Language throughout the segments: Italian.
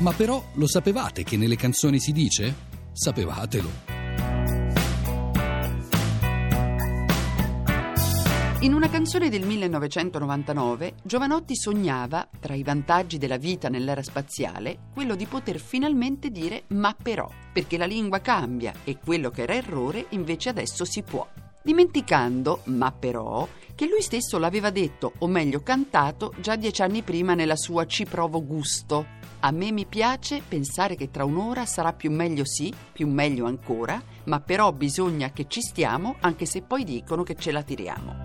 Ma però lo sapevate che nelle canzoni si dice? Sapevatelo. In una canzone del 1999, Giovanotti sognava, tra i vantaggi della vita nell'era spaziale, quello di poter finalmente dire ma però, perché la lingua cambia e quello che era errore invece adesso si può. Dimenticando, ma però, che lui stesso l'aveva detto, o meglio cantato, già dieci anni prima nella sua Ci provo gusto. A me mi piace pensare che tra un'ora sarà più meglio sì, più meglio ancora, ma però bisogna che ci stiamo anche se poi dicono che ce la tiriamo.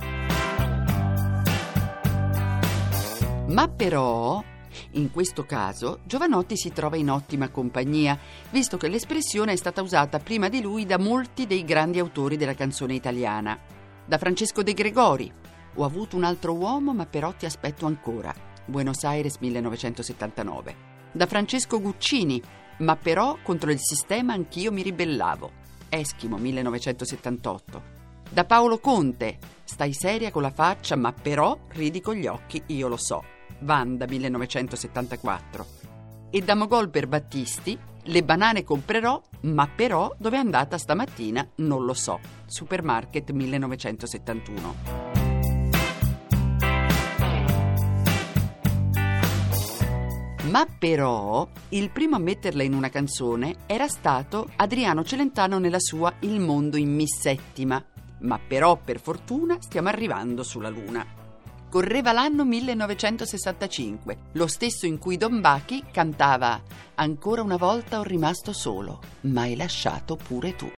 Ma però, in questo caso, Giovanotti si trova in ottima compagnia, visto che l'espressione è stata usata prima di lui da molti dei grandi autori della canzone italiana. Da Francesco De Gregori, Ho avuto un altro uomo, ma però ti aspetto ancora. Buenos Aires 1979. Da Francesco Guccini, Ma però contro il sistema anch'io mi ribellavo. Eschimo 1978. Da Paolo Conte, Stai seria con la faccia, ma però ridi con gli occhi, io lo so. Vanda 1974. E da Mogol per Battisti, Le banane comprerò, ma però dove è andata stamattina non lo so. Supermarket 1971. Ma però il primo a metterla in una canzone era stato Adriano Celentano nella sua Il mondo in Mi settima. Ma però per fortuna stiamo arrivando sulla Luna. Correva l'anno 1965, lo stesso in cui Don Bachi cantava Ancora una volta ho rimasto solo, ma hai lasciato pure tu.